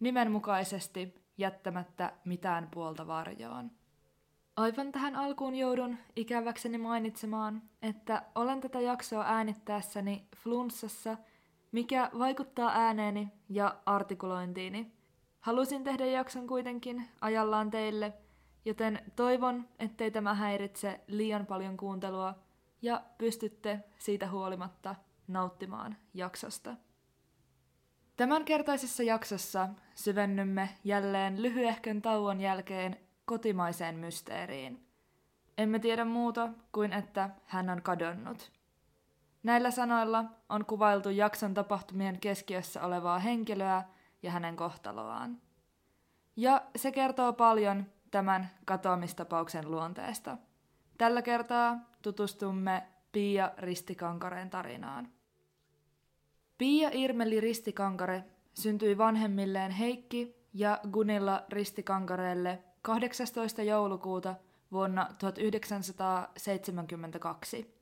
nimenmukaisesti jättämättä mitään puolta varjoon. Aivan tähän alkuun joudun ikäväkseni mainitsemaan, että olen tätä jaksoa äänittäessäni flunssassa, mikä vaikuttaa ääneeni ja artikulointiini. Halusin tehdä jakson kuitenkin ajallaan teille, joten toivon, ettei tämä häiritse liian paljon kuuntelua ja pystytte siitä huolimatta nauttimaan jaksosta. Tämänkertaisessa jaksossa syvennymme jälleen lyhyehkön tauon jälkeen kotimaiseen mysteeriin. Emme tiedä muuta kuin että hän on kadonnut. Näillä sanoilla on kuvailtu jakson tapahtumien keskiössä olevaa henkilöä ja hänen kohtaloaan. Ja se kertoo paljon tämän katoamistapauksen luonteesta. Tällä kertaa tutustumme Pia Ristikankareen tarinaan. Pia Irmeli Ristikankare syntyi vanhemmilleen Heikki ja Gunilla Ristikankareelle 18. joulukuuta vuonna 1972.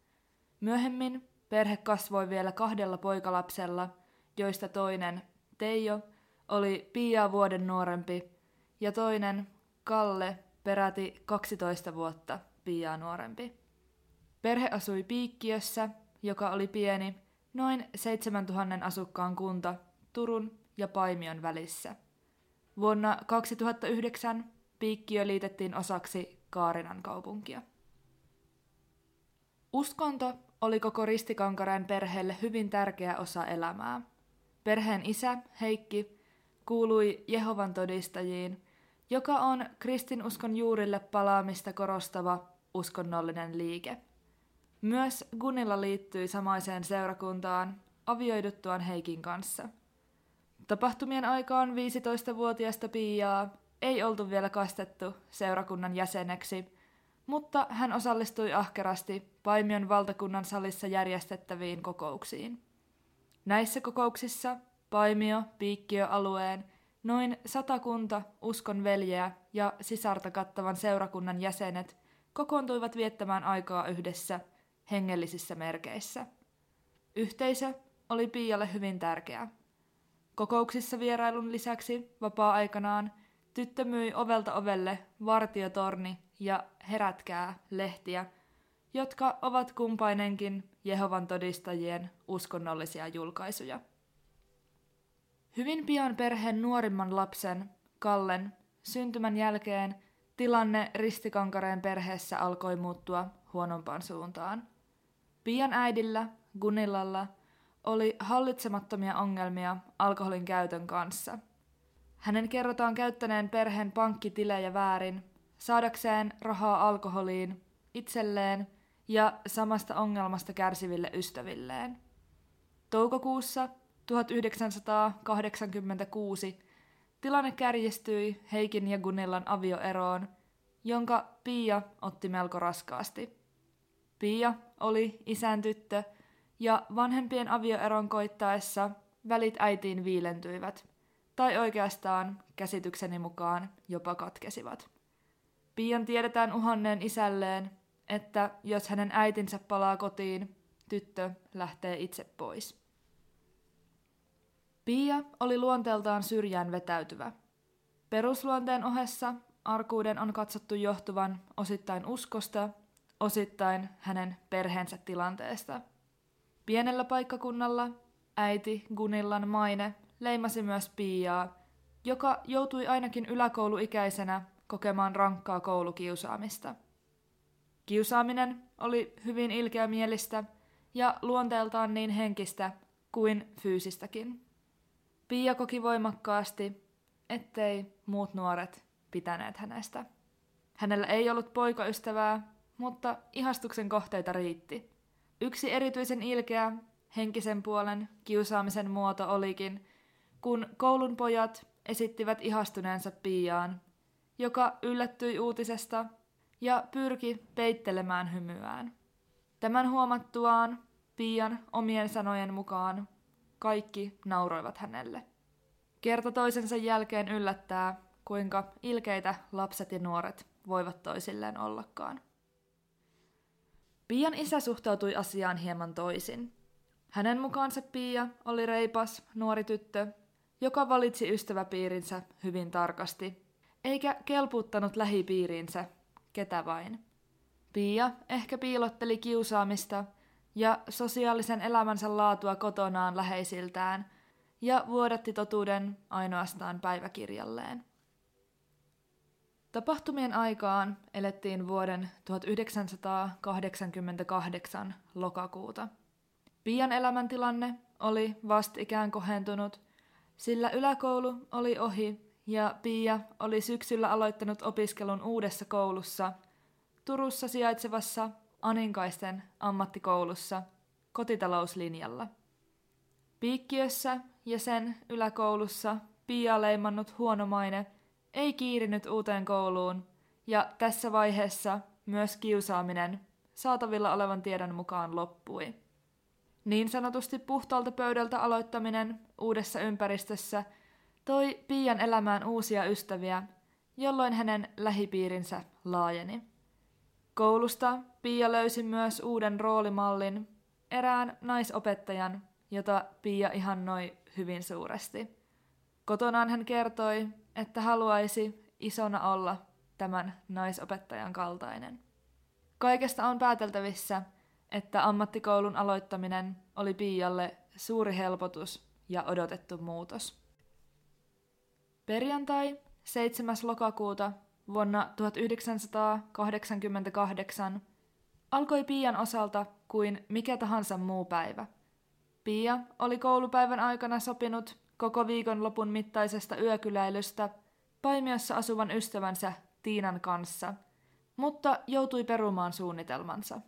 Myöhemmin perhe kasvoi vielä kahdella poikalapsella, joista toinen, Teijo, oli Piaa vuoden nuorempi ja toinen, Kalle, peräti 12 vuotta Piaa nuorempi. Perhe asui Piikkiössä, joka oli pieni noin 7000 asukkaan kunta Turun ja Paimion välissä. Vuonna 2009 Piikkiö liitettiin osaksi Kaarinan kaupunkia. Uskonto oli koko Ristikankareen perheelle hyvin tärkeä osa elämää. Perheen isä, Heikki, kuului Jehovan todistajiin, joka on kristinuskon juurille palaamista korostava uskonnollinen liike – myös Gunilla liittyi samaiseen seurakuntaan avioiduttuaan Heikin kanssa. Tapahtumien aikaan 15-vuotiaasta Piaa ei oltu vielä kastettu seurakunnan jäseneksi, mutta hän osallistui ahkerasti Paimion valtakunnan salissa järjestettäviin kokouksiin. Näissä kokouksissa Paimio, Piikkiö-alueen noin satakunta uskon veljeä ja sisarta kattavan seurakunnan jäsenet kokoontuivat viettämään aikaa yhdessä – hengellisissä merkeissä. Yhteisö oli Pialle hyvin tärkeä. Kokouksissa vierailun lisäksi vapaa-aikanaan tyttö myi ovelta ovelle vartiotorni ja herätkää lehtiä, jotka ovat kumpainenkin Jehovan todistajien uskonnollisia julkaisuja. Hyvin pian perheen nuorimman lapsen, Kallen, syntymän jälkeen tilanne Ristikankareen perheessä alkoi muuttua huonompaan suuntaan. Pian äidillä, Gunillalla, oli hallitsemattomia ongelmia alkoholin käytön kanssa. Hänen kerrotaan käyttäneen perheen pankkitilejä väärin, saadakseen rahaa alkoholiin, itselleen ja samasta ongelmasta kärsiville ystävilleen. Toukokuussa 1986 tilanne kärjistyi Heikin ja Gunillan avioeroon, jonka Pia otti melko raskaasti. Pia oli isän tyttö, ja vanhempien avioeron koittaessa välit äitiin viilentyivät, tai oikeastaan käsitykseni mukaan jopa katkesivat. Pian tiedetään uhanneen isälleen, että jos hänen äitinsä palaa kotiin, tyttö lähtee itse pois. Pia oli luonteeltaan syrjään vetäytyvä. Perusluonteen ohessa arkuuden on katsottu johtuvan osittain uskosta osittain hänen perheensä tilanteesta. Pienellä paikkakunnalla äiti Gunillan maine leimasi myös Piaa, joka joutui ainakin yläkouluikäisenä kokemaan rankkaa koulukiusaamista. Kiusaaminen oli hyvin ilkeämielistä ja luonteeltaan niin henkistä kuin fyysistäkin. Pia koki voimakkaasti, ettei muut nuoret pitäneet hänestä. Hänellä ei ollut poikaystävää mutta ihastuksen kohteita riitti. Yksi erityisen ilkeä, henkisen puolen kiusaamisen muoto olikin, kun koulun pojat esittivät ihastuneensa Piaan, joka yllättyi uutisesta ja pyrki peittelemään hymyään. Tämän huomattuaan Pian omien sanojen mukaan kaikki nauroivat hänelle. Kerta toisensa jälkeen yllättää, kuinka ilkeitä lapset ja nuoret voivat toisilleen ollakaan. Pian isä suhtautui asiaan hieman toisin. Hänen mukaansa Pia oli reipas, nuori tyttö, joka valitsi ystäväpiirinsä hyvin tarkasti, eikä kelpuuttanut lähipiiriinsä, ketä vain. Pia ehkä piilotteli kiusaamista ja sosiaalisen elämänsä laatua kotonaan läheisiltään ja vuodatti totuuden ainoastaan päiväkirjalleen. Tapahtumien aikaan elettiin vuoden 1988 lokakuuta. Pian elämäntilanne oli vastikään kohentunut, sillä yläkoulu oli ohi ja Pia oli syksyllä aloittanut opiskelun uudessa koulussa, Turussa sijaitsevassa Aninkaisten ammattikoulussa kotitalouslinjalla. Piikkiössä ja sen yläkoulussa Pia leimannut huonomaine ei kiirinyt uuteen kouluun, ja tässä vaiheessa myös kiusaaminen saatavilla olevan tiedon mukaan loppui. Niin sanotusti puhtaalta pöydältä aloittaminen uudessa ympäristössä toi Pian elämään uusia ystäviä, jolloin hänen lähipiirinsä laajeni. Koulusta Pia löysi myös uuden roolimallin, erään naisopettajan, jota Pia ihannoi hyvin suuresti. Kotonaan hän kertoi, että haluaisi isona olla tämän naisopettajan kaltainen. Kaikesta on pääteltävissä, että ammattikoulun aloittaminen oli Pialle suuri helpotus ja odotettu muutos. Perjantai 7. lokakuuta vuonna 1988 alkoi Pian osalta kuin mikä tahansa muu päivä. Pia oli koulupäivän aikana sopinut koko viikonlopun mittaisesta yökyläilystä Paimiossa asuvan ystävänsä Tiinan kanssa, mutta joutui perumaan suunnitelmansa.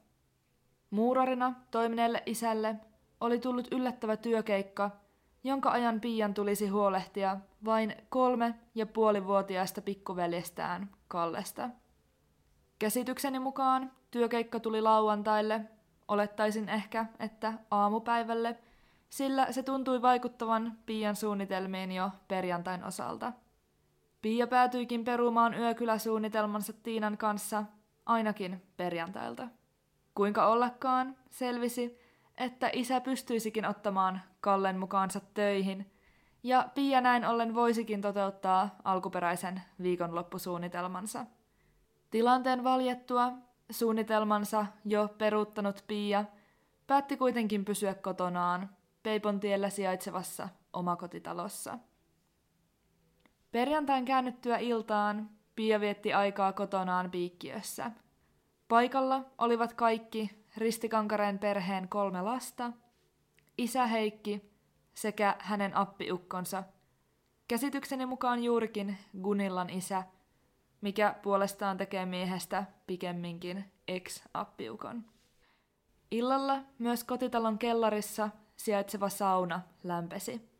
Muurarina toimineelle isälle oli tullut yllättävä työkeikka, jonka ajan Pian tulisi huolehtia vain kolme ja puolivuotiaasta pikkuveljestään Kallesta. Käsitykseni mukaan työkeikka tuli lauantaille, olettaisin ehkä, että aamupäivälle, sillä se tuntui vaikuttavan Pian suunnitelmiin jo perjantain osalta. Pia päätyikin perumaan yökyläsuunnitelmansa Tiinan kanssa, ainakin perjantailta. Kuinka ollakaan, selvisi, että isä pystyisikin ottamaan Kallen mukaansa töihin, ja Pia näin ollen voisikin toteuttaa alkuperäisen viikonloppusuunnitelmansa. Tilanteen valjettua suunnitelmansa jo peruuttanut Pia päätti kuitenkin pysyä kotonaan Peipontiellä sijaitsevassa omakotitalossa. Perjantain käännyttyä iltaan Pia vietti aikaa kotonaan piikkiössä. Paikalla olivat kaikki Ristikankareen perheen kolme lasta, isä Heikki sekä hänen appiukkonsa. Käsitykseni mukaan juurikin Gunillan isä, mikä puolestaan tekee miehestä pikemminkin ex-appiukon. Illalla myös kotitalon kellarissa sijaitseva sauna lämpesi.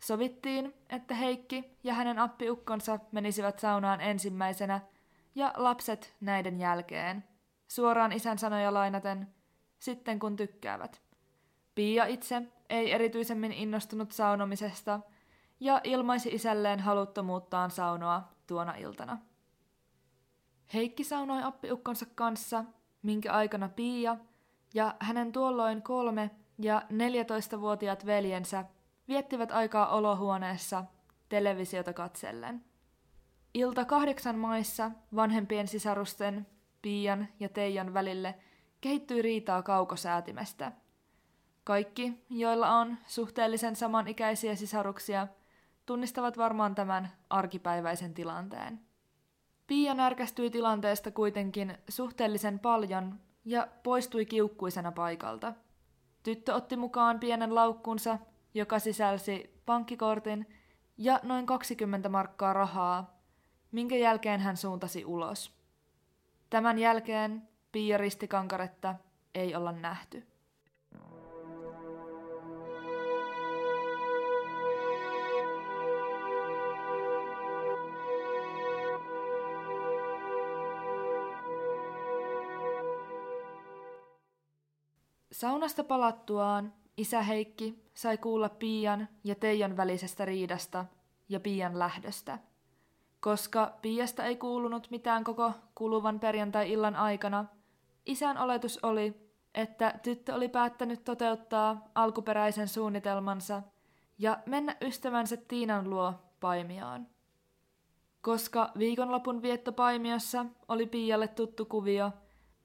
Sovittiin, että Heikki ja hänen appiukkonsa menisivät saunaan ensimmäisenä ja lapset näiden jälkeen, suoraan isän sanoja lainaten, sitten kun tykkäävät. Pia itse ei erityisemmin innostunut saunomisesta ja ilmaisi isälleen haluttomuuttaan saunoa tuona iltana. Heikki saunoi appiukkonsa kanssa, minkä aikana Pia ja hänen tuolloin kolme- ja 14-vuotiaat veljensä viettivät aikaa olohuoneessa televisiota katsellen. Ilta kahdeksan maissa vanhempien sisarusten, Pian ja Teijan välille kehittyi riitaa kaukosäätimestä. Kaikki, joilla on suhteellisen samanikäisiä sisaruksia, tunnistavat varmaan tämän arkipäiväisen tilanteen. Pia närkästyi tilanteesta kuitenkin suhteellisen paljon ja poistui kiukkuisena paikalta. Tyttö otti mukaan pienen laukkunsa joka sisälsi pankkikortin ja noin 20 markkaa rahaa, minkä jälkeen hän suuntasi ulos. Tämän jälkeen Pia Ristikankaretta ei olla nähty. Saunasta palattuaan isä Heikki sai kuulla Pian ja Teijon välisestä riidasta ja Pian lähdöstä. Koska Piasta ei kuulunut mitään koko kuluvan perjantai-illan aikana, isän oletus oli, että tyttö oli päättänyt toteuttaa alkuperäisen suunnitelmansa ja mennä ystävänsä Tiinan luo Paimioon. Koska viikonlopun vietto Paimiossa oli Pialle tuttu kuvio,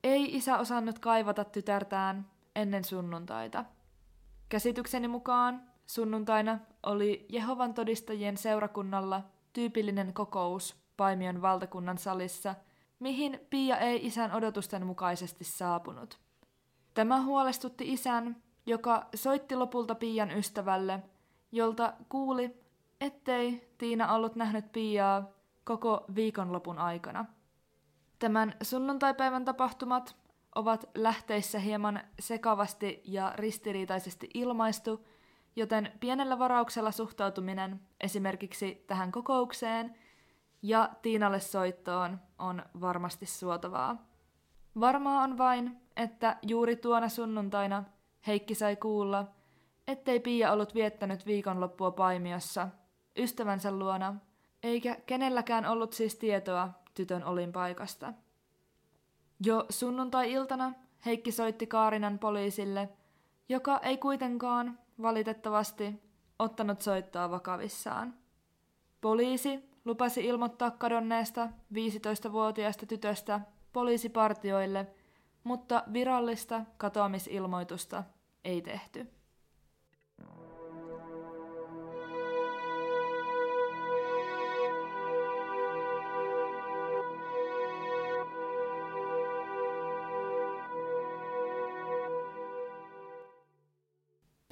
ei isä osannut kaivata tytärtään ennen sunnuntaita. Käsitykseni mukaan sunnuntaina oli Jehovan todistajien seurakunnalla tyypillinen kokous Paimion valtakunnan salissa, mihin Pia ei isän odotusten mukaisesti saapunut. Tämä huolestutti isän, joka soitti lopulta Pian ystävälle, jolta kuuli, ettei Tiina ollut nähnyt Piaa koko viikonlopun aikana. Tämän sunnuntaipäivän tapahtumat ovat lähteissä hieman sekavasti ja ristiriitaisesti ilmaistu, joten pienellä varauksella suhtautuminen esimerkiksi tähän kokoukseen ja Tiinalle soittoon on varmasti suotavaa. Varmaa on vain, että juuri tuona sunnuntaina Heikki sai kuulla, ettei Pia ollut viettänyt viikonloppua Paimiossa ystävänsä luona, eikä kenelläkään ollut siis tietoa tytön olinpaikasta. Jo sunnuntai-iltana Heikki soitti Kaarinan poliisille, joka ei kuitenkaan, valitettavasti, ottanut soittoa vakavissaan. Poliisi lupasi ilmoittaa kadonneesta 15-vuotiaasta tytöstä poliisipartioille, mutta virallista katoamisilmoitusta ei tehty.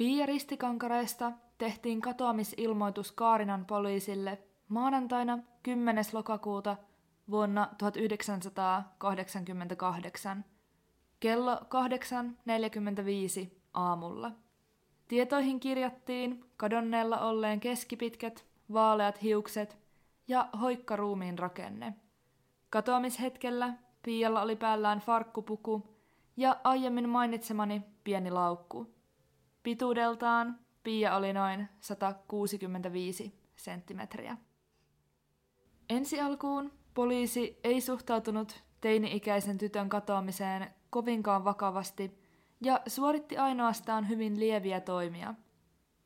Pia Ristikankareesta tehtiin katoamisilmoitus Kaarinan poliisille maanantaina 10. lokakuuta vuonna 1988 kello 8.45 aamulla. Tietoihin kirjattiin kadonneella olleen keskipitkät, vaaleat hiukset ja hoikka ruumiin rakenne. Katoamishetkellä Pialla oli päällään farkkupuku ja aiemmin mainitsemani pieni laukku. Pituudeltaan Pia oli noin 165 senttimetriä. Ensi alkuun poliisi ei suhtautunut teini-ikäisen tytön katoamiseen kovinkaan vakavasti ja suoritti ainoastaan hyvin lieviä toimia.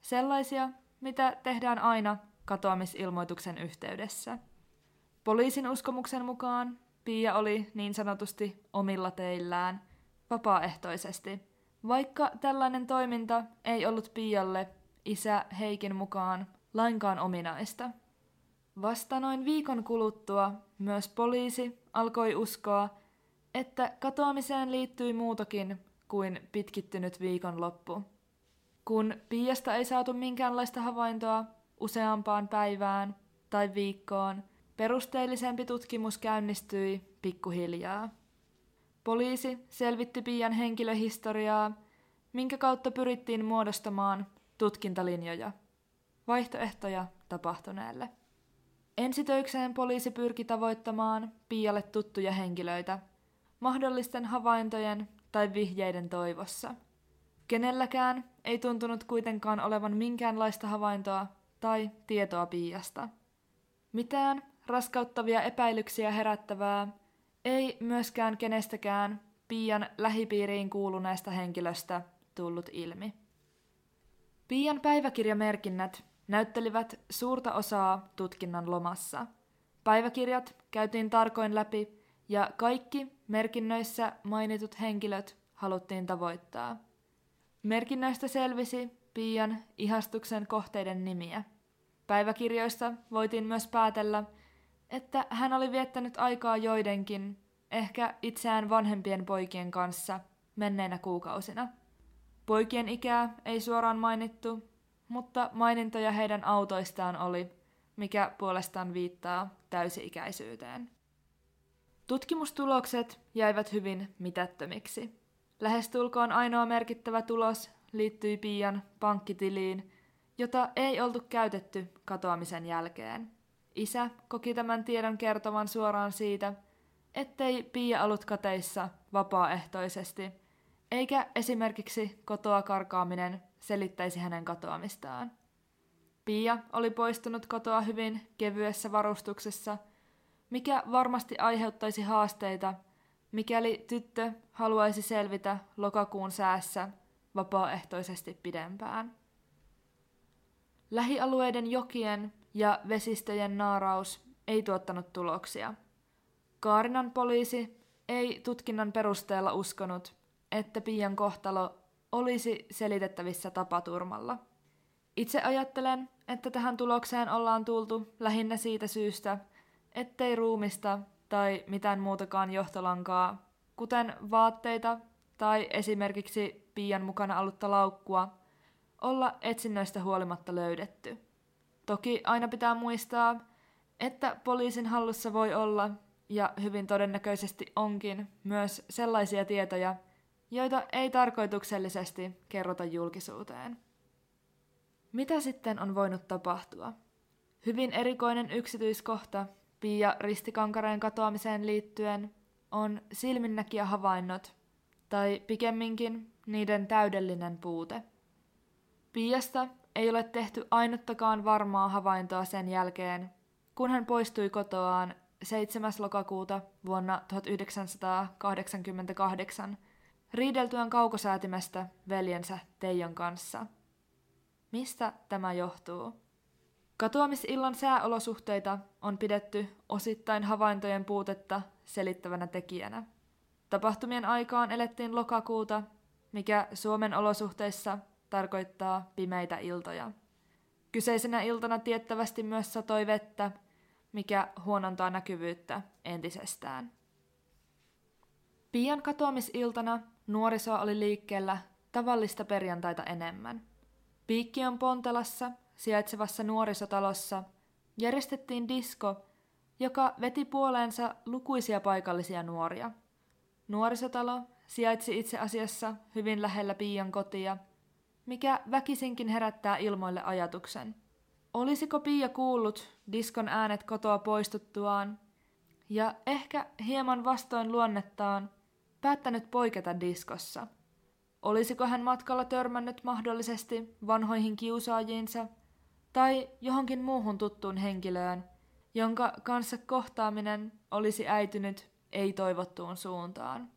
Sellaisia, mitä tehdään aina katoamisilmoituksen yhteydessä. Poliisin uskomuksen mukaan Pia oli niin sanotusti omilla teillään, vapaaehtoisesti – vaikka tällainen toiminta ei ollut Pialle isä Heikin mukaan lainkaan ominaista. Vasta noin viikon kuluttua myös poliisi alkoi uskoa, että katoamiseen liittyi muutakin kuin pitkittynyt viikonloppu. Kun Piasta ei saatu minkäänlaista havaintoa useampaan päivään tai viikkoon, perusteellisempi tutkimus käynnistyi pikkuhiljaa. Poliisi selvitti Pian henkilöhistoriaa, minkä kautta pyrittiin muodostamaan tutkintalinjoja, vaihtoehtoja tapahtuneelle. Ensitöikseen poliisi pyrki tavoittamaan Pialle tuttuja henkilöitä, mahdollisten havaintojen tai vihjeiden toivossa. Kenelläkään ei tuntunut kuitenkaan olevan minkäänlaista havaintoa tai tietoa Piasta. Mitään raskauttavia epäilyksiä herättävää ei myöskään kenestäkään Pian lähipiiriin kuuluneesta henkilöstä tullut ilmi. Pian päiväkirjamerkinnät näyttelivät suurta osaa tutkinnan lomassa. Päiväkirjat käytiin tarkoin läpi ja kaikki merkinnöissä mainitut henkilöt haluttiin tavoittaa. Merkinnöistä selvisi Pian ihastuksen kohteiden nimiä. Päiväkirjoista voitiin myös päätellä, että hän oli viettänyt aikaa joidenkin, ehkä itseään vanhempien poikien kanssa, menneinä kuukausina. Poikien ikää ei suoraan mainittu, mutta mainintoja heidän autoistaan oli, mikä puolestaan viittaa täysi-ikäisyyteen. Tutkimustulokset jäivät hyvin mitättömiksi. Lähestulkoon ainoa merkittävä tulos liittyi Pian pankkitiliin, jota ei oltu käytetty katoamisen jälkeen. Isä koki tämän tiedon kertovan suoraan siitä, ettei Pia ollut kateissa vapaaehtoisesti, eikä esimerkiksi kotoa karkaaminen selittäisi hänen katoamistaan. Pia oli poistunut kotoa hyvin kevyessä varustuksessa, mikä varmasti aiheuttaisi haasteita, mikäli tyttö haluaisi selvitä lokakuun säässä vapaaehtoisesti pidempään. Lähialueiden jokien ja vesistöjen naaraus ei tuottanut tuloksia. Kaarinan poliisi ei tutkinnan perusteella uskonut, että Pian kohtalo olisi selitettävissä tapaturmalla. Itse ajattelen, että tähän tulokseen ollaan tultu lähinnä siitä syystä, ettei ruumista tai mitään muutakaan johtolankaa, kuten vaatteita tai esimerkiksi Pian mukana ollutta laukkua, olla etsinnöistä huolimatta löydetty. Toki aina pitää muistaa, että poliisin hallussa voi olla, ja hyvin todennäköisesti onkin, myös sellaisia tietoja, joita ei tarkoituksellisesti kerrota julkisuuteen. Mitä sitten on voinut tapahtua? Hyvin erikoinen yksityiskohta Pia Ristikankareen katoamiseen liittyen on silminnäkiä havainnot, tai pikemminkin niiden täydellinen puute. Piasta ei ole tehty ainuttakaan varmaa havaintoa sen jälkeen, kun hän poistui kotoaan 7. lokakuuta vuonna 1988 riideltyään kaukosäätimestä veljensä Teijon kanssa. Mistä tämä johtuu? Katoamisillan sääolosuhteita on pidetty osittain havaintojen puutetta selittävänä tekijänä. Tapahtumien aikaan elettiin lokakuuta, mikä Suomen olosuhteissa tarkoittaa pimeitä iltoja. Kyseisenä iltana tiettävästi myös satoi vettä, mikä huonontaa näkyvyyttä entisestään. Pian katoamisiltana nuorisoa oli liikkeellä tavallista perjantaita enemmän. Piikkion Pontelassa sijaitsevassa nuorisotalossa järjestettiin disko, joka veti puoleensa lukuisia paikallisia nuoria. Nuorisotalo sijaitsi itse asiassa hyvin lähellä Piian kotia, mikä väkisinkin herättää ilmoille ajatuksen. Olisiko Pia kuullut diskon äänet kotoa poistuttuaan ja ehkä hieman vastoin luonnettaan päättänyt poiketa diskossa? Olisiko hän matkalla törmännyt mahdollisesti vanhoihin kiusaajiinsa tai johonkin muuhun tuttuun henkilöön, jonka kanssa kohtaaminen olisi äitynyt ei-toivottuun suuntaan?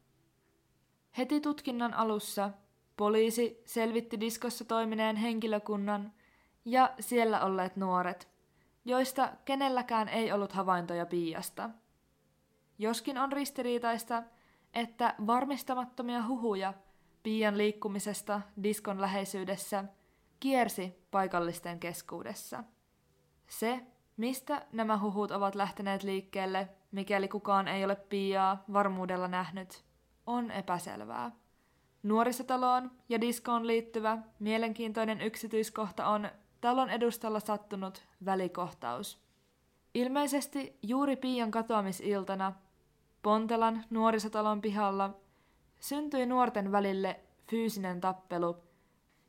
Heti tutkinnan alussa poliisi selvitti diskossa toimineen henkilökunnan ja siellä olleet nuoret, joista kenelläkään ei ollut havaintoja Piasta. Joskin on ristiriitaista, että varmistamattomia huhuja Pian liikkumisesta diskon läheisyydessä kiersi paikallisten keskuudessa. Se, mistä nämä huhut ovat lähteneet liikkeelle, mikäli kukaan ei ole Piaa varmuudella nähnyt, on epäselvää. Nuorisotaloon ja diskoon liittyvä mielenkiintoinen yksityiskohta on talon edustalla sattunut välikohtaus. Ilmeisesti juuri Pian katoamisiltana Pontelan nuorisotalon pihalla syntyi nuorten välille fyysinen tappelu,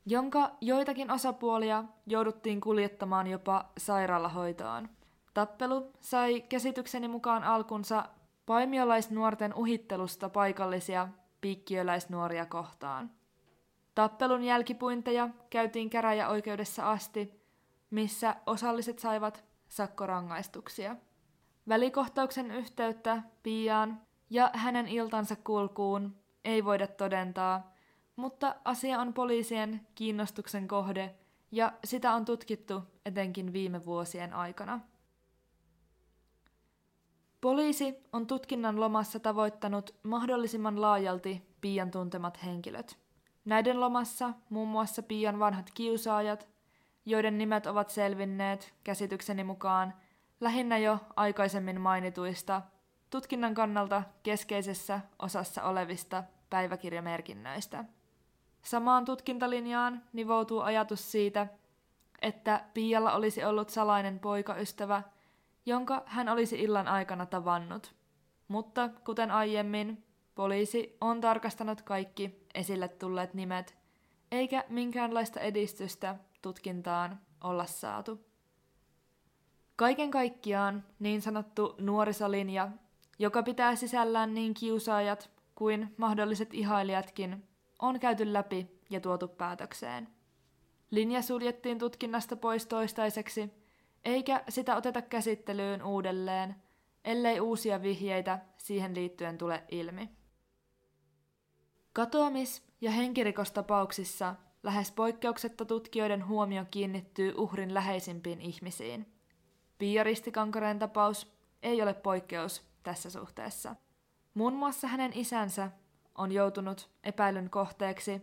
jonka joitakin osapuolia jouduttiin kuljettamaan jopa sairaalahoitoon. Tappelu sai käsitykseni mukaan alkunsa paimiolaisnuorten uhittelusta paikallisia piikkiöläisnuoria kohtaan. Tappelun jälkipuinteja käytiin käräjäoikeudessa asti, missä osalliset saivat sakkorangaistuksia. Välikohtauksen yhteyttä Piaan ja hänen iltansa kulkuun ei voida todentaa, mutta asia on poliisien kiinnostuksen kohde ja sitä on tutkittu etenkin viime vuosien aikana. Poliisi on tutkinnan lomassa tavoittanut mahdollisimman laajalti Pian tuntemat henkilöt. Näiden lomassa muun muassa Pian vanhat kiusaajat, joiden nimet ovat selvinneet käsitykseni mukaan lähinnä jo aikaisemmin mainituista tutkinnan kannalta keskeisessä osassa olevista päiväkirjamerkinnöistä. Samaan tutkintalinjaan nivoutuu ajatus siitä, että Pialla olisi ollut salainen poikaystävä, jonka hän olisi illan aikana tavannut. Mutta kuten aiemmin, poliisi on tarkastanut kaikki esille tulleet nimet, eikä minkäänlaista edistystä tutkintaan olla saatu. Kaiken kaikkiaan niin sanottu nuorisolinja, joka pitää sisällään niin kiusaajat kuin mahdolliset ihailijatkin, on käyty läpi ja tuotu päätökseen. Linja suljettiin tutkinnasta pois toistaiseksi, eikä sitä oteta käsittelyyn uudelleen, ellei uusia vihjeitä siihen liittyen tule ilmi. Katoamis- ja henkirikostapauksissa lähes poikkeuksetta tutkijoiden huomio kiinnittyy uhrin läheisimpiin ihmisiin. Pia Ristikankareen tapaus ei ole poikkeus tässä suhteessa. Muun muassa hänen isänsä on joutunut epäilyn kohteeksi,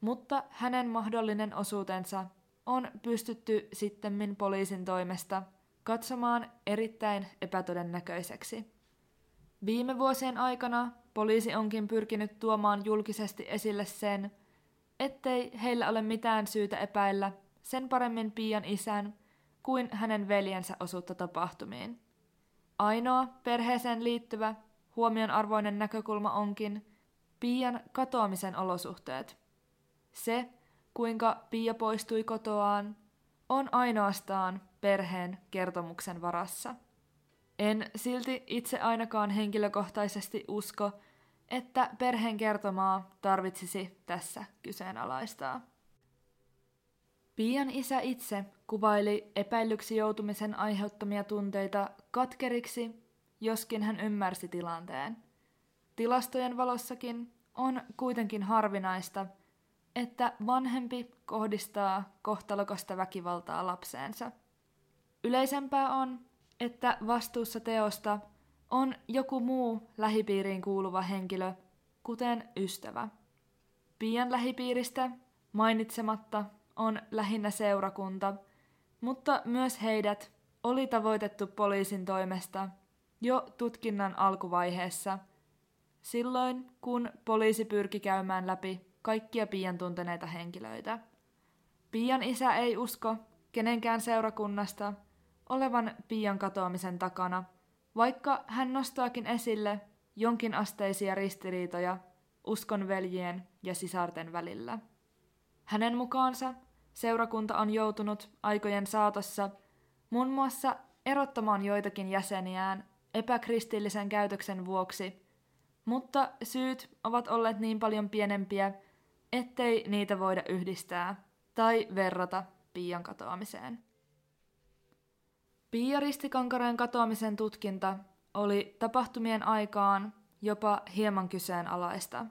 mutta hänen mahdollinen osuutensa on pystytty sittemmin poliisin toimesta katsomaan erittäin epätodennäköiseksi. Viime vuosien aikana poliisi onkin pyrkinyt tuomaan julkisesti esille sen, ettei heillä ole mitään syytä epäillä sen paremmin Pian isän kuin hänen veljensä osuutta tapahtumiin. Ainoa perheeseen liittyvä huomionarvoinen näkökulma onkin Pian katoamisen olosuhteet. Se, kuinka Pia poistui kotoaan, on ainoastaan perheen kertomuksen varassa. En silti itse ainakaan henkilökohtaisesti usko, että perheen kertomaa tarvitsisi tässä kyseenalaistaa. Pian isä itse kuvaili epäillyksi joutumisen aiheuttamia tunteita katkeriksi, joskin hän ymmärsi tilanteen. Tilastojen valossakin on kuitenkin harvinaista, että vanhempi kohdistaa kohtalokasta väkivaltaa lapseensa. Yleisempää on, että vastuussa teosta on joku muu lähipiiriin kuuluva henkilö, kuten ystävä. Pian lähipiiristä mainitsematta on lähinnä seurakunta, mutta myös heidät oli tavoitettu poliisin toimesta jo tutkinnan alkuvaiheessa, silloin kun poliisi pyrki käymään läpi kaikkia Pian tunteneita henkilöitä. Pian isä ei usko kenenkään seurakunnasta olevan Pian katoamisen takana, vaikka hän nostaakin esille jonkinasteisia ristiriitoja uskonveljien ja sisarten välillä. Hänen mukaansa seurakunta on joutunut aikojen saatossa muun muassa erottamaan joitakin jäseniään epäkristillisen käytöksen vuoksi, mutta syyt ovat olleet niin paljon pienempiä, ettei niitä voida yhdistää tai verrata Pian katoamiseen. Pia Ristikankareen katoamisen tutkinta oli tapahtumien aikaan jopa hieman kyseenalaista.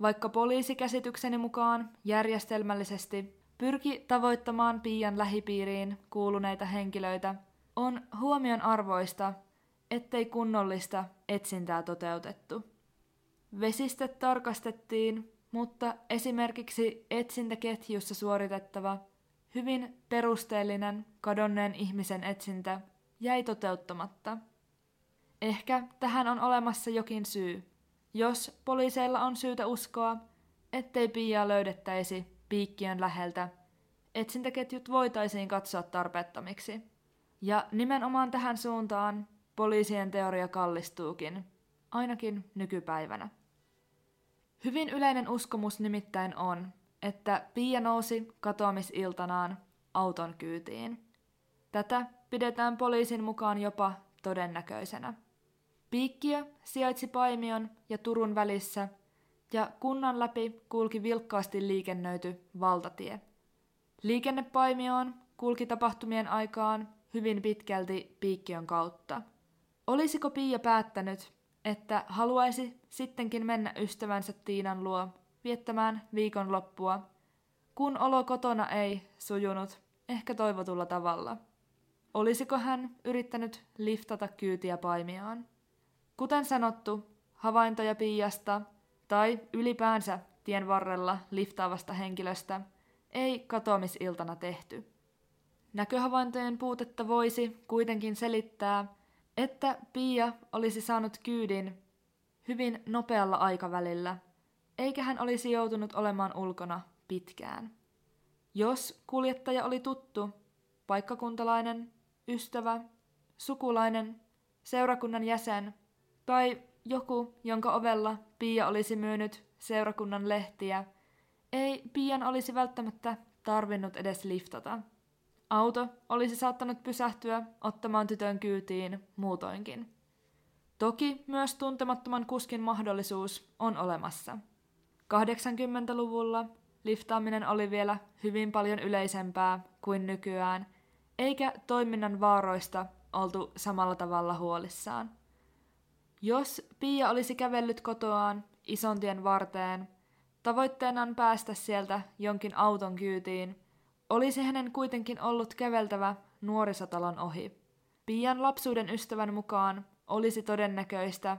Vaikka poliisi käsitykseni mukaan järjestelmällisesti pyrki tavoittamaan Pian lähipiiriin kuuluneita henkilöitä, on huomion arvoista, ettei kunnollista etsintää toteutettu. Vesistöt tarkastettiin, mutta esimerkiksi etsintäketjussa suoritettava hyvin perusteellinen kadonneen ihmisen etsintä jäi toteuttamatta. Ehkä tähän on olemassa jokin syy. Jos poliiseilla on syytä uskoa, ettei Piaa löydettäisi piikkiön läheltä, etsintäketjut voitaisiin katsoa tarpeettomiksi. Ja nimenomaan tähän suuntaan poliisien teoria kallistuukin, ainakin nykypäivänä. Hyvin yleinen uskomus nimittäin on, että Pia nousi katoamisiltanaan auton kyytiin. Tätä pidetään poliisin mukaan jopa todennäköisenä. Piikkiö sijaitsi Paimion ja Turun välissä ja kunnan läpi kulki vilkkaasti liikennöity valtatie. Liikenne Paimioon kulki tapahtumien aikaan hyvin pitkälti Piikkiön kautta. Olisiko Pia päättänyt, että haluaisi sittenkin mennä ystävänsä Tiinan luo viettämään viikonloppua, kun olo kotona ei sujunut ehkä toivotulla tavalla. Olisiko hän yrittänyt liftata kyytiä paimiaan? Kuten sanottu, havaintoja Piasta tai ylipäänsä tien varrella liftaavasta henkilöstä ei katoamisiltana tehty. Näköhavaintojen puutetta voisi kuitenkin selittää, että Pia olisi saanut kyydin hyvin nopealla aikavälillä – eikä hän olisi joutunut olemaan ulkona pitkään. Jos kuljettaja oli tuttu, paikkakuntalainen, ystävä, sukulainen, seurakunnan jäsen tai joku, jonka ovella Pia olisi myynyt seurakunnan lehtiä, ei Pian olisi välttämättä tarvinnut edes liftata. Auto olisi saattanut pysähtyä ottamaan tytön kyytiin muutoinkin. Toki myös tuntemattoman kuskin mahdollisuus on olemassa – 80-luvulla liftaaminen oli vielä hyvin paljon yleisempää kuin nykyään, eikä toiminnan vaaroista oltu samalla tavalla huolissaan. Jos Pia olisi kävellyt kotoaan isontien varteen, tavoitteenaan päästä sieltä jonkin auton kyytiin, olisi hänen kuitenkin ollut käveltävä nuorisotalon ohi. Pian lapsuuden ystävän mukaan olisi todennäköistä,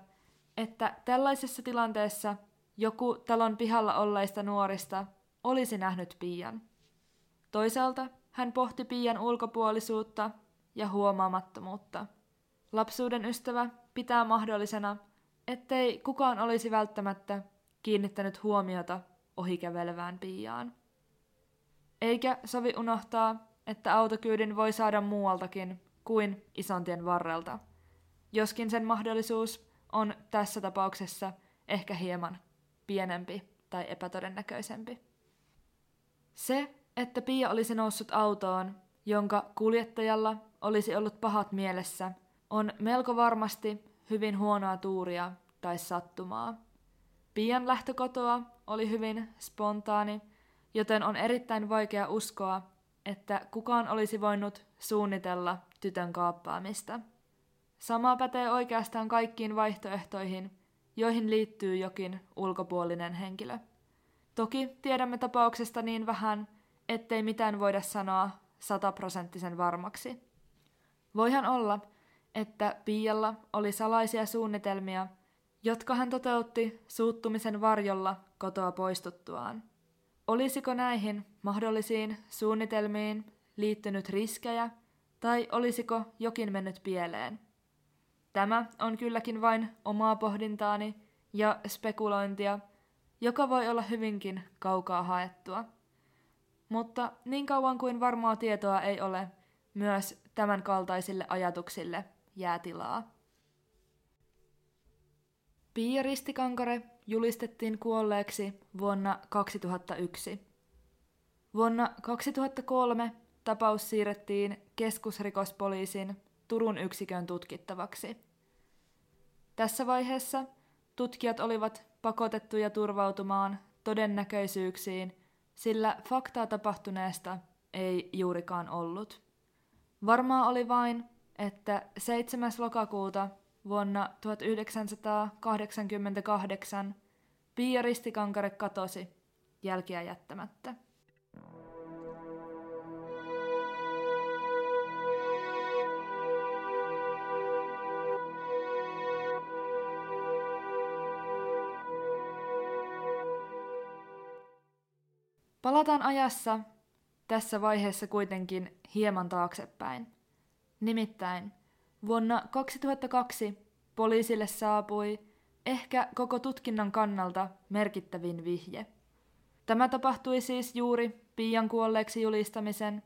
että tällaisessa tilanteessa joku talon pihalla olleista nuorista olisi nähnyt Pian. Toisaalta hän pohti Pian ulkopuolisuutta ja huomaamattomuutta. Lapsuuden ystävä pitää mahdollisena, ettei kukaan olisi välttämättä kiinnittänyt huomiota ohikävelevään Piaan. Eikä sovi unohtaa, että autokyydin voi saada muualtakin kuin isontien varrelta, joskin sen mahdollisuus on tässä tapauksessa ehkä hieman pienempi tai epätodennäköisempi. Se, että Pia olisi noussut autoon, jonka kuljettajalla olisi ollut pahat mielessä, on melko varmasti hyvin huonoa tuuria tai sattumaa. Pian lähtökotoa oli hyvin spontaani, joten on erittäin vaikea uskoa, että kukaan olisi voinut suunnitella tytön kaappaamista. Sama pätee oikeastaan kaikkiin vaihtoehtoihin, joihin liittyy jokin ulkopuolinen henkilö. Toki tiedämme tapauksesta niin vähän, ettei mitään voida sanoa sataprosenttisen varmaksi. Voihan olla, että Pialla oli salaisia suunnitelmia, jotka hän toteutti suuttumisen varjolla kotoa poistuttuaan. Olisiko näihin mahdollisiin suunnitelmiin liittynyt riskejä, tai olisiko jokin mennyt pieleen? Tämä on kylläkin vain omaa pohdintaani ja spekulointia, joka voi olla hyvinkin kaukaa haettua. Mutta niin kauan kuin varmaa tietoa ei ole, myös tämän kaltaisille ajatuksille jää tilaa. Pia Ristikankare julistettiin kuolleeksi vuonna 2001. Vuonna 2003 tapaus siirrettiin keskusrikospoliisin Turun yksikön tutkittavaksi. Tässä vaiheessa tutkijat olivat pakotettuja turvautumaan todennäköisyyksiin, sillä faktaa tapahtuneesta ei juurikaan ollut. Varmaa oli vain, että 7. lokakuuta vuonna 1988 Pia Ristikankare katosi jälkiä jättämättä. Palataan ajassa tässä vaiheessa kuitenkin hieman taaksepäin. Nimittäin vuonna 2002 poliisille saapui ehkä koko tutkinnan kannalta merkittävin vihje. Tämä tapahtui siis juuri Pian kuolleeksi julistamisen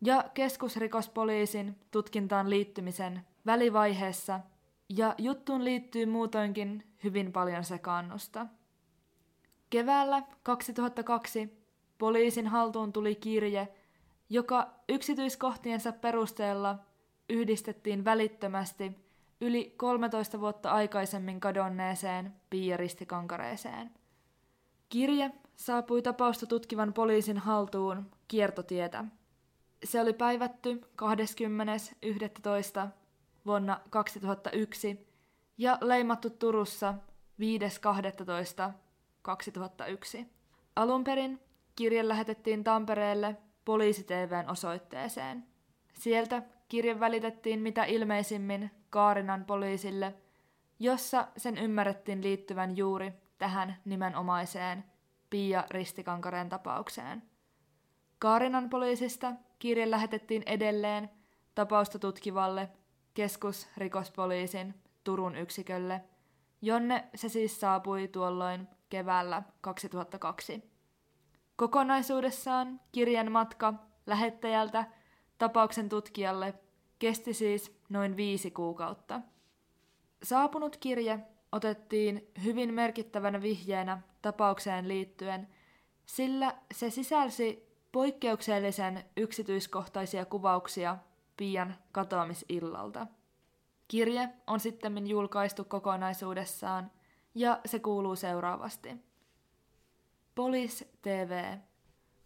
ja keskusrikospoliisin tutkintaan liittymisen välivaiheessa, ja juttuun liittyy muutoinkin hyvin paljon sekaannusta. Keväällä 2002 Poliisin haltuun tuli kirje, joka yksityiskohtiensa perusteella yhdistettiin välittömästi yli 13 vuotta aikaisemmin kadonneeseen Pia Ristikankareeseen. Kirje saapui tapausta tutkivan poliisin haltuun kiertotietä. Se oli päivätty 20.11. vuonna 2001 ja leimattu Turussa 5.12.2001. Alun perin Kirje lähetettiin Tampereelle poliisiteiveen osoitteeseen. Sieltä kirje välitettiin mitä ilmeisimmin Kaarinan poliisille, jossa sen ymmärrettiin liittyvän juuri tähän nimenomaiseen Pia Ristikankaren tapaukseen. Kaarinan poliisista kirje lähetettiin edelleen tapausta tutkivalle keskusrikospoliisin Turun yksikölle, jonne se siis saapui tuolloin keväällä 2002. Kokonaisuudessaan kirjan matka lähettäjältä tapauksen tutkijalle kesti siis noin viisi kuukautta. Saapunut kirje otettiin hyvin merkittävänä vihjeenä tapaukseen liittyen, sillä se sisälsi poikkeuksellisen yksityiskohtaisia kuvauksia Pian katoamisillalta. Kirje on sitten julkaistu kokonaisuudessaan ja se kuuluu seuraavasti. Polis TV.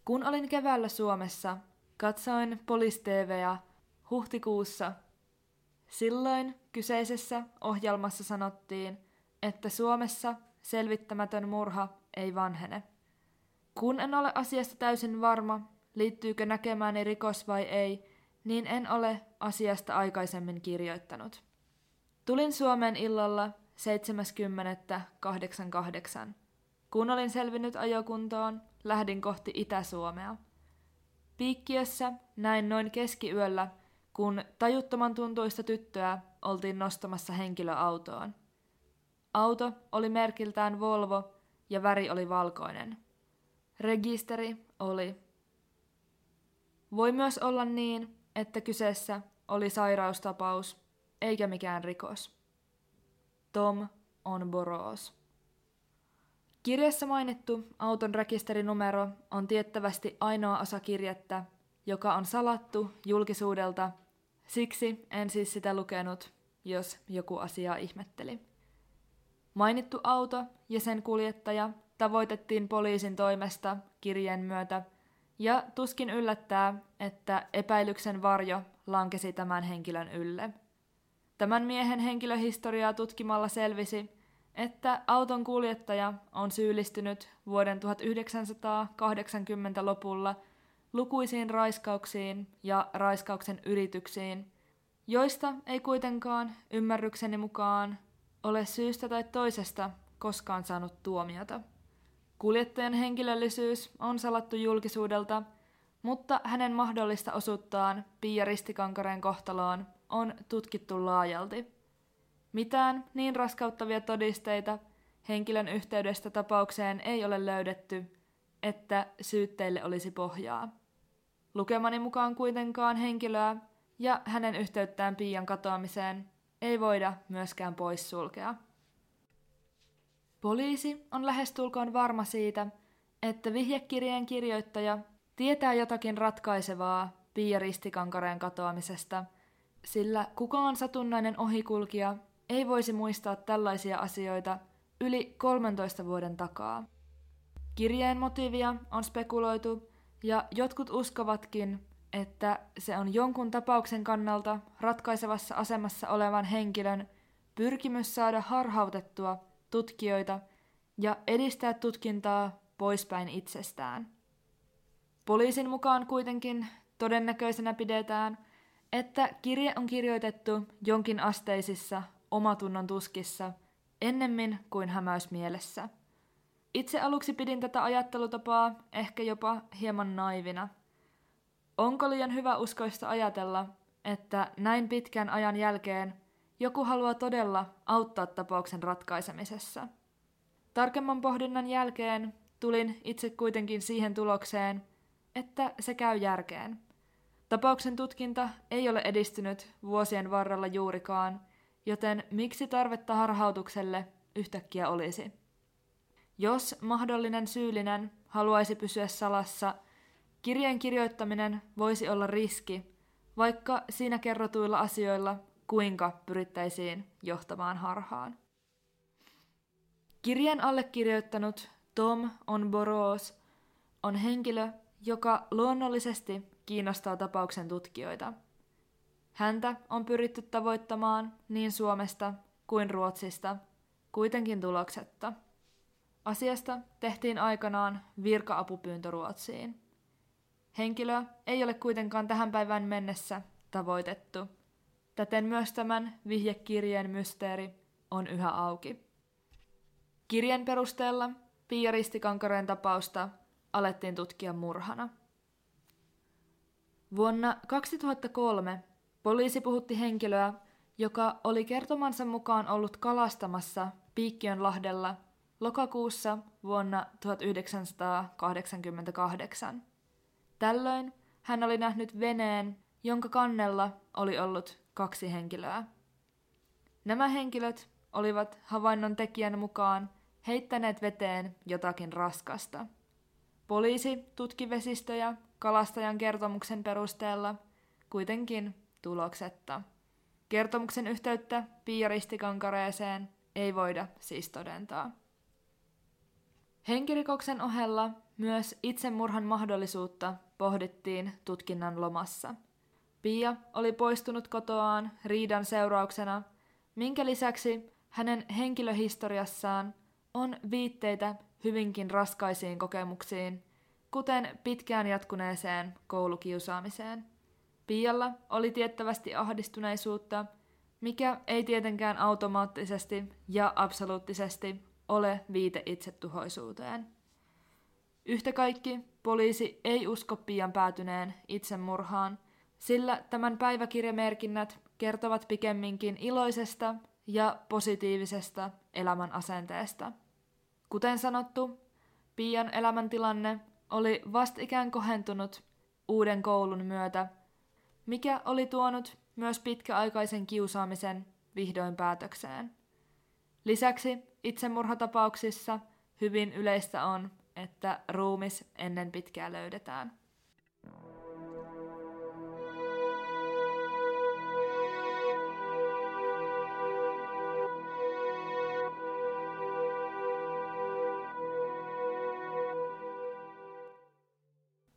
Kun olin keväällä Suomessa, katsoin Polis TVä huhtikuussa. Silloin kyseisessä ohjelmassa sanottiin, että Suomessa selvittämätön murha ei vanhene. Kun en ole asiasta täysin varma, liittyykö näkemääni rikos vai ei, niin en ole asiasta aikaisemmin kirjoittanut. Tulin Suomeen illalla 70.88. Kun olin selvinnyt ajokuntoon, lähdin kohti Itä-Suomea. Piikkiössä näin noin keskiyöllä, kun tajuttoman tuntuista tyttöä oltiin nostamassa henkilöautoon. Auto oli merkiltään Volvo ja väri oli valkoinen. Rekisteri oli. Voi myös olla niin, että kyseessä oli sairaustapaus, eikä mikään rikos. Tom on Boros. Kirjassa mainittu auton rekisterinumero on tiettävästi ainoa osa kirjettä, joka on salattu julkisuudelta, siksi en siis sitä lukenut, jos joku asiaa ihmetteli. Mainittu auto ja sen kuljettaja tavoitettiin poliisin toimesta kirjeen myötä, ja tuskin yllättää, että epäilyksen varjo lankesi tämän henkilön ylle. Tämän miehen henkilöhistoriaa tutkimalla selvisi, että auton kuljettaja on syyllistynyt vuoden 1980 lopulla lukuisiin raiskauksiin ja raiskauksen yrityksiin, joista ei kuitenkaan ymmärrykseni mukaan ole syystä tai toisesta koskaan saanut tuomiota. Kuljettajan henkilöllisyys on salattu julkisuudelta, mutta hänen mahdollista osuuttaan Pia Ristikankareen kohtaloon on tutkittu laajalti. Mitään niin raskauttavia todisteita henkilön yhteydestä tapaukseen ei ole löydetty, että syytteille olisi pohjaa. Lukemani mukaan kuitenkaan henkilöä ja hänen yhteyttään Pian katoamiseen ei voida myöskään poissulkea. Poliisi on lähestulkoon varma siitä, että vihjekirjeen kirjoittaja tietää jotakin ratkaisevaa Pia Ristikankareen katoamisesta, sillä kukaan satunnainen ohikulkija ei voisi muistaa tällaisia asioita yli 13 vuoden takaa. Kirjeen motiivia on spekuloitu ja jotkut uskovatkin, että se on jonkun tapauksen kannalta ratkaisevassa asemassa olevan henkilön pyrkimys saada harhautettua tutkijoita ja edistää tutkintaa poispäin itsestään. Poliisin mukaan kuitenkin todennäköisenä pidetään, että kirje on kirjoitettu jonkin asteisissa omatunnon tuskissa ennemmin kuin hämäysmielessä. Itse aluksi pidin tätä ajattelutapaa ehkä jopa hieman naivina. Onko liian hyvä uskoista ajatella, että näin pitkän ajan jälkeen joku haluaa todella auttaa tapauksen ratkaisemisessa? Tarkemman pohdinnan jälkeen tulin itse kuitenkin siihen tulokseen, että se käy järkeen. Tapauksen tutkinta ei ole edistynyt vuosien varrella juurikaan, joten miksi tarvetta harhautukselle yhtäkkiä olisi? Jos mahdollinen syyllinen haluaisi pysyä salassa, kirjeen kirjoittaminen voisi olla riski, vaikka siinä kerrotuilla asioilla kuinka pyrittäisiin johtamaan harhaan. Kirjeen allekirjoittanut Tom on Boros on henkilö, joka luonnollisesti kiinnostaa tapauksen tutkijoita. Häntä on pyritty tavoittamaan niin Suomesta kuin Ruotsista, kuitenkin tuloksetta. Asiasta tehtiin aikanaan virka-apupyyntö Ruotsiin. Henkilö ei ole kuitenkaan tähän päivään mennessä tavoitettu. Täten myös tämän vihjekirjeen mysteeri on yhä auki. Kirjan perusteella Pia Ristikankareen tapausta alettiin tutkia murhana. Vuonna 2003 poliisi puhutti henkilöä, joka oli kertomansa mukaan ollut kalastamassa Piikkiönlahdella lokakuussa vuonna 1988. Tällöin hän oli nähnyt veneen, jonka kannella oli ollut kaksi henkilöä. Nämä henkilöt olivat havainnon tekijän mukaan heittäneet veteen jotakin raskasta. Poliisi tutki vesistöjä kalastajan kertomuksen perusteella, kuitenkin tuloksetta. Kertomuksen yhteyttä Pia Ristikankareeseen ei voida siis todentaa. Henkirikoksen ohella myös itsemurhan mahdollisuutta pohdittiin tutkinnan lomassa. Pia oli poistunut kotoaan riidan seurauksena, minkä lisäksi hänen henkilöhistoriassaan on viitteitä hyvinkin raskaisiin kokemuksiin, kuten pitkään jatkuneeseen koulukiusaamiseen. Pialla oli tiettävästi ahdistuneisuutta, mikä ei tietenkään automaattisesti ja absoluuttisesti ole viite itsetuhoisuuteen. Yhtä kaikki poliisi ei usko Pian päätyneen itsemurhaan, sillä tämän päiväkirjamerkinnät kertovat pikemminkin iloisesta ja positiivisesta elämän asenteesta. Kuten sanottu, Pian elämäntilanne oli vastikään kohentunut uuden koulun myötä, mikä oli tuonut myös pitkäaikaisen kiusaamisen vihdoin päätökseen. Lisäksi itsemurhatapauksissa hyvin yleistä on, että ruumis ennen pitkää löydetään.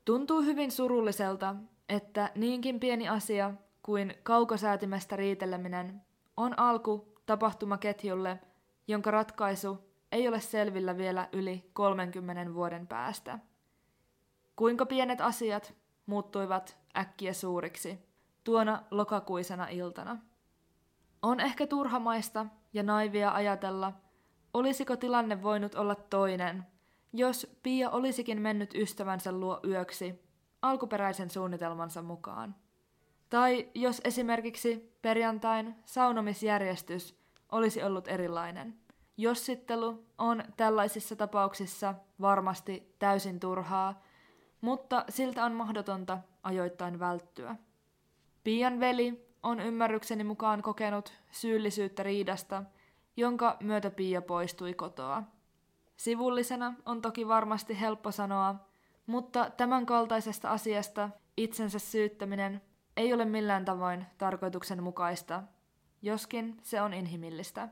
Tuntuu hyvin surulliselta, että niinkin pieni asia kuin kaukosäätimestä riiteleminen on alku tapahtumaketjulle, jonka ratkaisu ei ole selvillä vielä yli 30 vuoden päästä. Kuinka pienet asiat muuttuivat äkkiä suuriksi tuona lokakuisena iltana. On ehkä turhamaista ja naivia ajatella, olisiko tilanne voinut olla toinen, jos Pia olisikin mennyt ystävänsä luo yöksi alkuperäisen suunnitelmansa mukaan. Tai jos esimerkiksi perjantain saunomisjärjestys olisi ollut erilainen. Jossittelu on tällaisissa tapauksissa varmasti täysin turhaa, mutta siltä on mahdotonta ajoittain välttyä. Pian veli on ymmärrykseni mukaan kokenut syyllisyyttä riidasta, jonka myötä Pia poistui kotoa. Sivullisena on toki varmasti helppo sanoa, mutta tämän kaltaisesta asiasta itsensä syyttäminen ei ole millään tavoin tarkoituksenmukaista, joskin se on inhimillistä.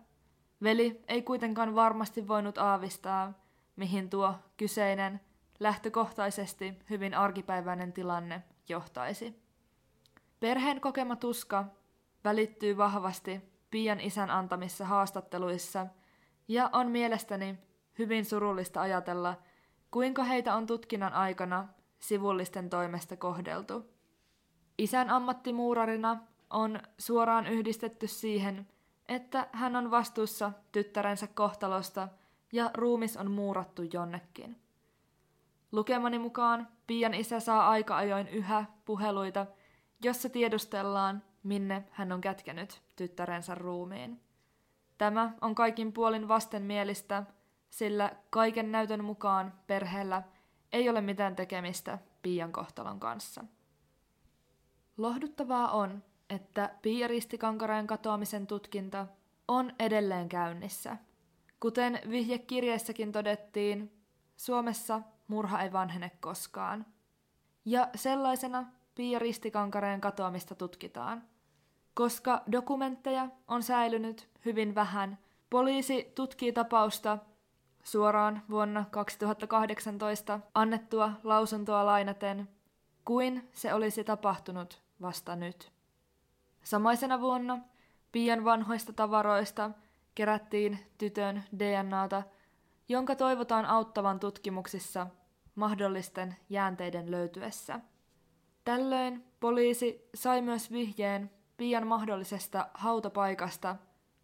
Veli ei kuitenkaan varmasti voinut aavistaa, mihin tuo kyseinen, lähtökohtaisesti hyvin arkipäiväinen tilanne johtaisi. Perheen kokema tuska välittyy vahvasti Pian isän antamissa haastatteluissa ja on mielestäni hyvin surullista ajatella, kuinka heitä on tutkinnan aikana sivullisten toimesta kohdeltu. Isän ammattimuurarina on suoraan yhdistetty siihen, että hän on vastuussa tyttärensä kohtalosta ja ruumis on muurattu jonnekin. Lukemani mukaan Pian isä saa aika ajoin yhä puheluita, jossa tiedustellaan, minne hän on kätkenyt tyttärensä ruumiin. Tämä on kaikin puolin vastenmielistä, sillä kaiken näytön mukaan perheellä ei ole mitään tekemistä Pian kohtalon kanssa. Lohduttavaa on, että Pia Ristikankareen katoamisen tutkinta on edelleen käynnissä. Kuten vihjekirjeessäkin todettiin, Suomessa murha ei vanhene koskaan. Ja sellaisena Pia Ristikankareen katoamista tutkitaan. Koska dokumentteja on säilynyt hyvin vähän, poliisi tutkii tapausta suoraan vuonna 2018 annettua lausuntoa lainaten, kuin se olisi tapahtunut vasta nyt. Samaisena vuonna Pian vanhoista tavaroista kerättiin tytön DNAta, jonka toivotaan auttavan tutkimuksissa mahdollisten jäänteiden löytyessä. Tällöin poliisi sai myös vihjeen Pian mahdollisesta hautapaikasta,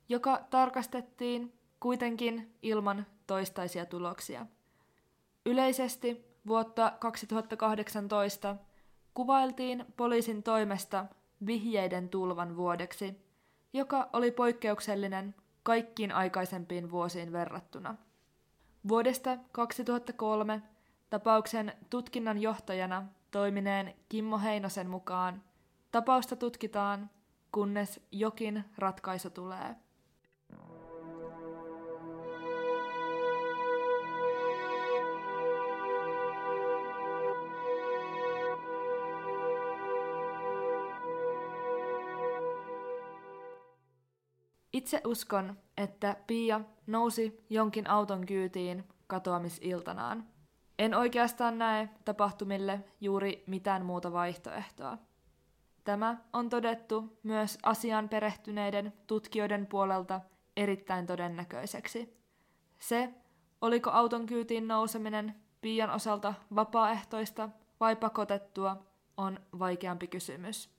joka tarkastettiin kuitenkin ilman toistaisia tuloksia. Yleisesti vuotta 2018 kuvailtiin poliisin toimesta vihjeiden tulvan vuodeksi, joka oli poikkeuksellinen kaikkiin aikaisempiin vuosiin verrattuna. Vuodesta 2003 tapauksen tutkinnan johtajana toimineen Kimmo Heinosen mukaan tapausta tutkitaan, kunnes jokin ratkaisu tulee. Itse uskon, että Pia nousi jonkin auton kyytiin katoamisiltanaan. En oikeastaan näe tapahtumille juuri mitään muuta vaihtoehtoa. Tämä on todettu myös asian perehtyneiden tutkijoiden puolelta erittäin todennäköiseksi. Se, oliko auton kyytiin nouseminen Pian osalta vapaaehtoista vai pakotettua, on vaikeampi kysymys.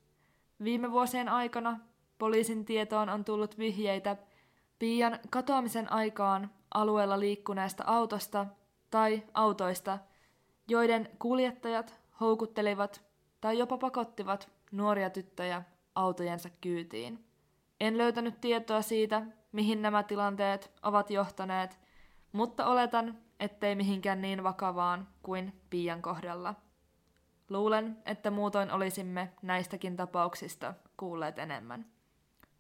Viime vuosien aikana poliisin tietoon on tullut vihjeitä Pian katoamisen aikaan alueella liikkuneesta autosta tai autoista, joiden kuljettajat houkuttelivat tai jopa pakottivat nuoria tyttöjä autojensa kyytiin. En löytänyt tietoa siitä, mihin nämä tilanteet ovat johtaneet, mutta oletan, ettei mihinkään niin vakavaan kuin Pian kohdalla. Luulen, että muutoin olisimme näistäkin tapauksista kuulleet enemmän.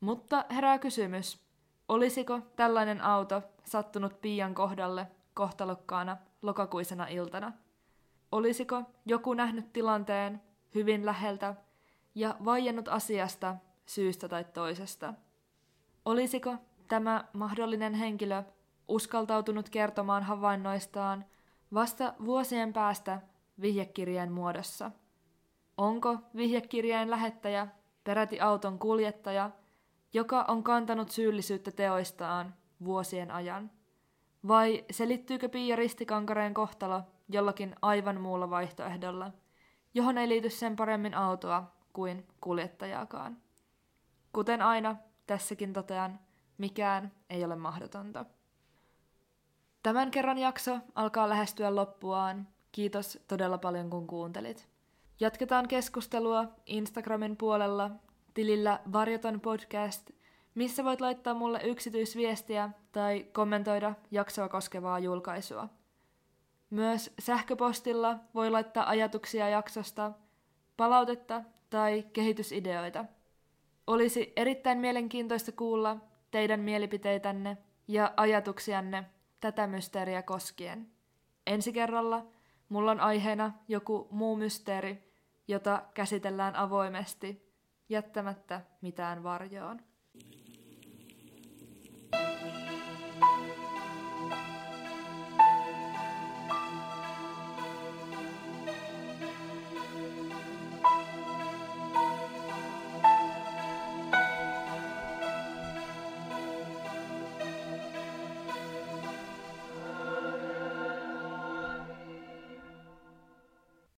Mutta herää kysymys, olisiko tällainen auto sattunut Pian kohdalle kohtalokkaana lokakuisena iltana? Olisiko joku nähnyt tilanteen hyvin läheltä ja vaiennut asiasta syystä tai toisesta? Olisiko tämä mahdollinen henkilö uskaltautunut kertomaan havainnoistaan vasta vuosien päästä vihjekirjeen muodossa? Onko vihjekirjeen lähettäjä peräti auton kuljettaja, joka on kantanut syyllisyyttä teoistaan vuosien ajan? Vai selittyykö Pia Ristikankareen kohtalo jollakin aivan muulla vaihtoehdolla, johon ei liity sen paremmin autoa kuin kuljettajaakaan? Kuten aina, tässäkin totean, mikään ei ole mahdotonta. Tämän kerran jakso alkaa lähestyä loppuaan. Kiitos todella paljon kun kuuntelit. Jatketaan keskustelua Instagramin puolella tilillä Varjoton podcast, missä voit laittaa mulle yksityisviestiä tai kommentoida jaksoa koskevaa julkaisua. Myös sähköpostilla voi laittaa ajatuksia jaksosta, palautetta tai kehitysideoita. Olisi erittäin mielenkiintoista kuulla teidän mielipiteitänne ja ajatuksianne tätä mysteeriä koskien. Ensi kerralla mulla on aiheena joku muu mysteeri, jota käsitellään avoimesti, jättämättä mitään varjoon.